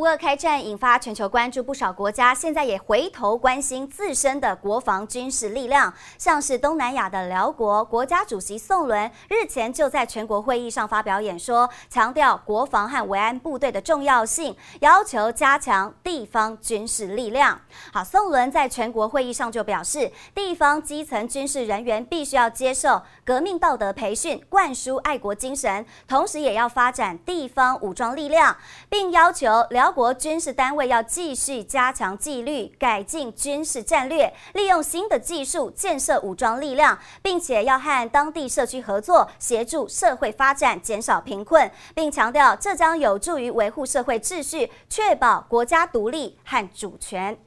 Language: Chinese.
乌俄开战引发全球关注，不少国家现在也回头关心自身的国防军事力量。像是东南亚的寮国国家主席宋伦日前就在全国会议上发表演说，强调国防和维安部队的重要性，要求加强地方军事力量。好，宋伦在全国会议上就表示，地方基层军事人员必须要接受革命道德培训，灌输爱国精神，同时也要发展地方武装力量，并要求国军事单位要继续加强纪律，改进军事战略，利用新的技术建设武装力量，并且要和当地社区合作，协助社会发展，减少贫困，并强调这将有助于维护社会秩序，确保国家独立和主权。